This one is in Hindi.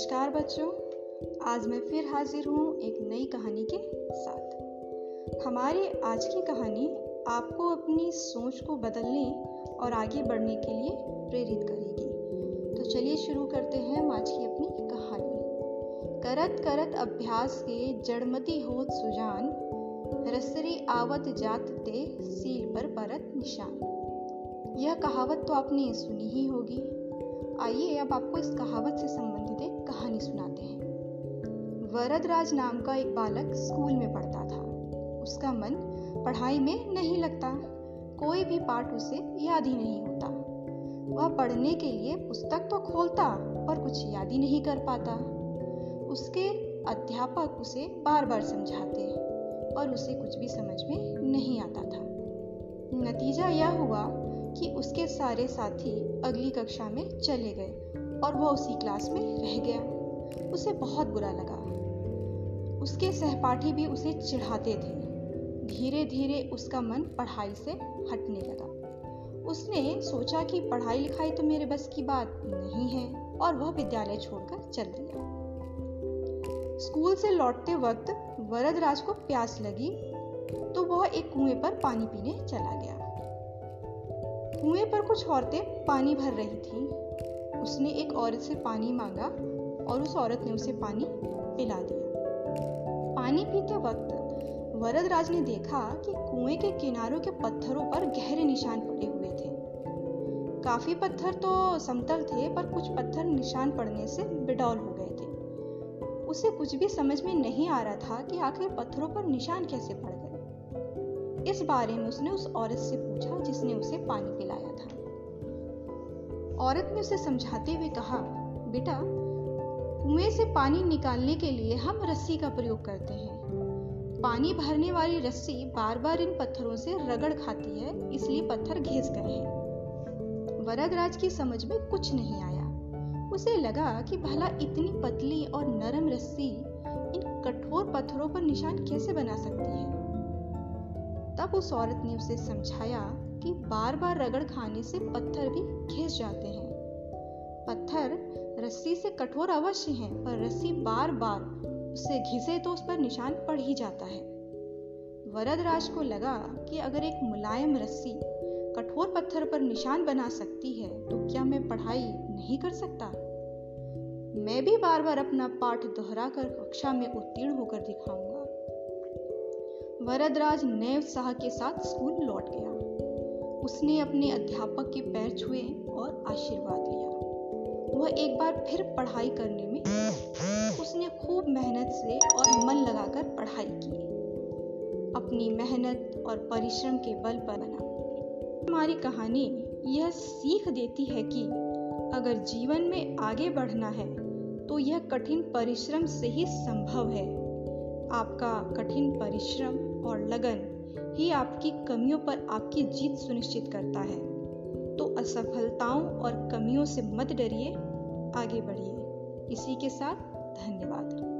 बच्चों। आज मैं फिर हाजिर हूँ एक नई कहानी के साथ। हमारी आज की कहानी आपको अपनी सोच को बदलने और आगे बढ़ने के लिए प्रेरित करेगी। तो चलिए शुरू करते हैं आज की अपनी कहानी। करत करत अभ्यास के जड़मती होत सुजान, रसरी आवत जात ते सील पर परत निशान। यह कहावत तो आपने सुनी ही होगी। आइए अब आपको इस कहावत से संबंधित एक कहानी सुनाते हैं। वरदराज नाम का एक बालक स्कूल में पढ़ता था। उसका मन पढ़ाई में नहीं लगता। कोई भी पाठ उसे याद ही नहीं होता। वह पढ़ने के लिए पुस्तक तो खोलता, पर कुछ याद ही नहीं कर पाता। उसके अध्यापक उसे बार बार समझाते और उसे कुछ भी समझ में नहीं आता था। नतीजा यह हुआ कि उसके सारे साथी अगली कक्षा में चले गए और वह उसी क्लास में रह गया। उसे बहुत बुरा लगा। उसके सहपाठी भी उसे चिढ़ाते थे। धीरे धीरे उसका मन पढ़ाई से हटने लगा। उसने सोचा कि पढ़ाई लिखाई तो मेरे बस की बात नहीं है और वह विद्यालय छोड़कर चल दिया। स्कूल से लौटते वक्त वरदराज को प्यास लगी तो वह एक कुएँ पर पानी पीने चला गया। कुएँ पर कुछ औरतें पानी भर रही थी। उसने एक औरत से पानी मांगा और उस औरत ने उसे पानी पिला दिया। पानी पीते वक्त वरदराज ने देखा कि कुएँ के किनारों के पत्थरों पर गहरे निशान पड़े हुए थे। काफ़ी पत्थर तो समतल थे, पर कुछ पत्थर निशान पड़ने से बिडौल हो गए थे। उसे कुछ भी समझ में नहीं आ रहा था कि आखिर पत्थरों पर निशान कैसे पड़ गए। इस बारे में उसने उस औरत से पूछा जिसने उसे पानी पिलाया था। औरत ने उसे समझाते हुए कहा, बेटा, कुएँ से पानी निकालने के लिए हम रस्सी का प्रयोग करते हैं। पानी भरने वाली रस्सी बार बार इन पत्थरों से रगड़ खाती है, इसलिए पत्थर घिस गए हैं। वरदराज की समझ में कुछ नहीं आया। उसे लगा कि भला इतनी पतली और नरम रस्सी इन कठोर पत्थरों पर निशान कैसे बना सकती है? तब उस औरत ने उसे समझाया कि बार बार रगड़ खाने से पत्थर भी घिस जाते हैं। पत्थर रस्सी से कठोर अवश्य हैं, पर रस्सी बार बार उससे घिसे तो उस पर निशान पड़ ही जाता है। वरदराज को लगा कि अगर एक मुलायम रस्सी कठोर पत्थर पर निशान बना सकती है तो क्या मैं पढ़ाई नहीं कर सकता? मैं भी बार बार अपना पाठ दोहरा कर कक्षा में उत्तीर्ण होकर दिखाऊँगा। वरदराज नए उत्साह के साथ स्कूल लौट गया। उसने अपने अध्यापक के पैर छुए और आशीर्वाद लिया। वह एक बार फिर पढ़ाई करने में उसने खूब मेहनत से और मन लगाकर पढ़ाई की। अपनी मेहनत और परिश्रम के बल पर बना। हमारी कहानी यह सीख देती है कि अगर जीवन में आगे बढ़ना है तो यह कठिन परिश्रम से ही संभव है। आपका कठिन परिश्रम और लगन ही आपकी कमियों पर आपकी जीत सुनिश्चित करता है। तो असफलताओं और कमियों से मत डरिए, आगे बढ़िए। इसी के साथ धन्यवाद।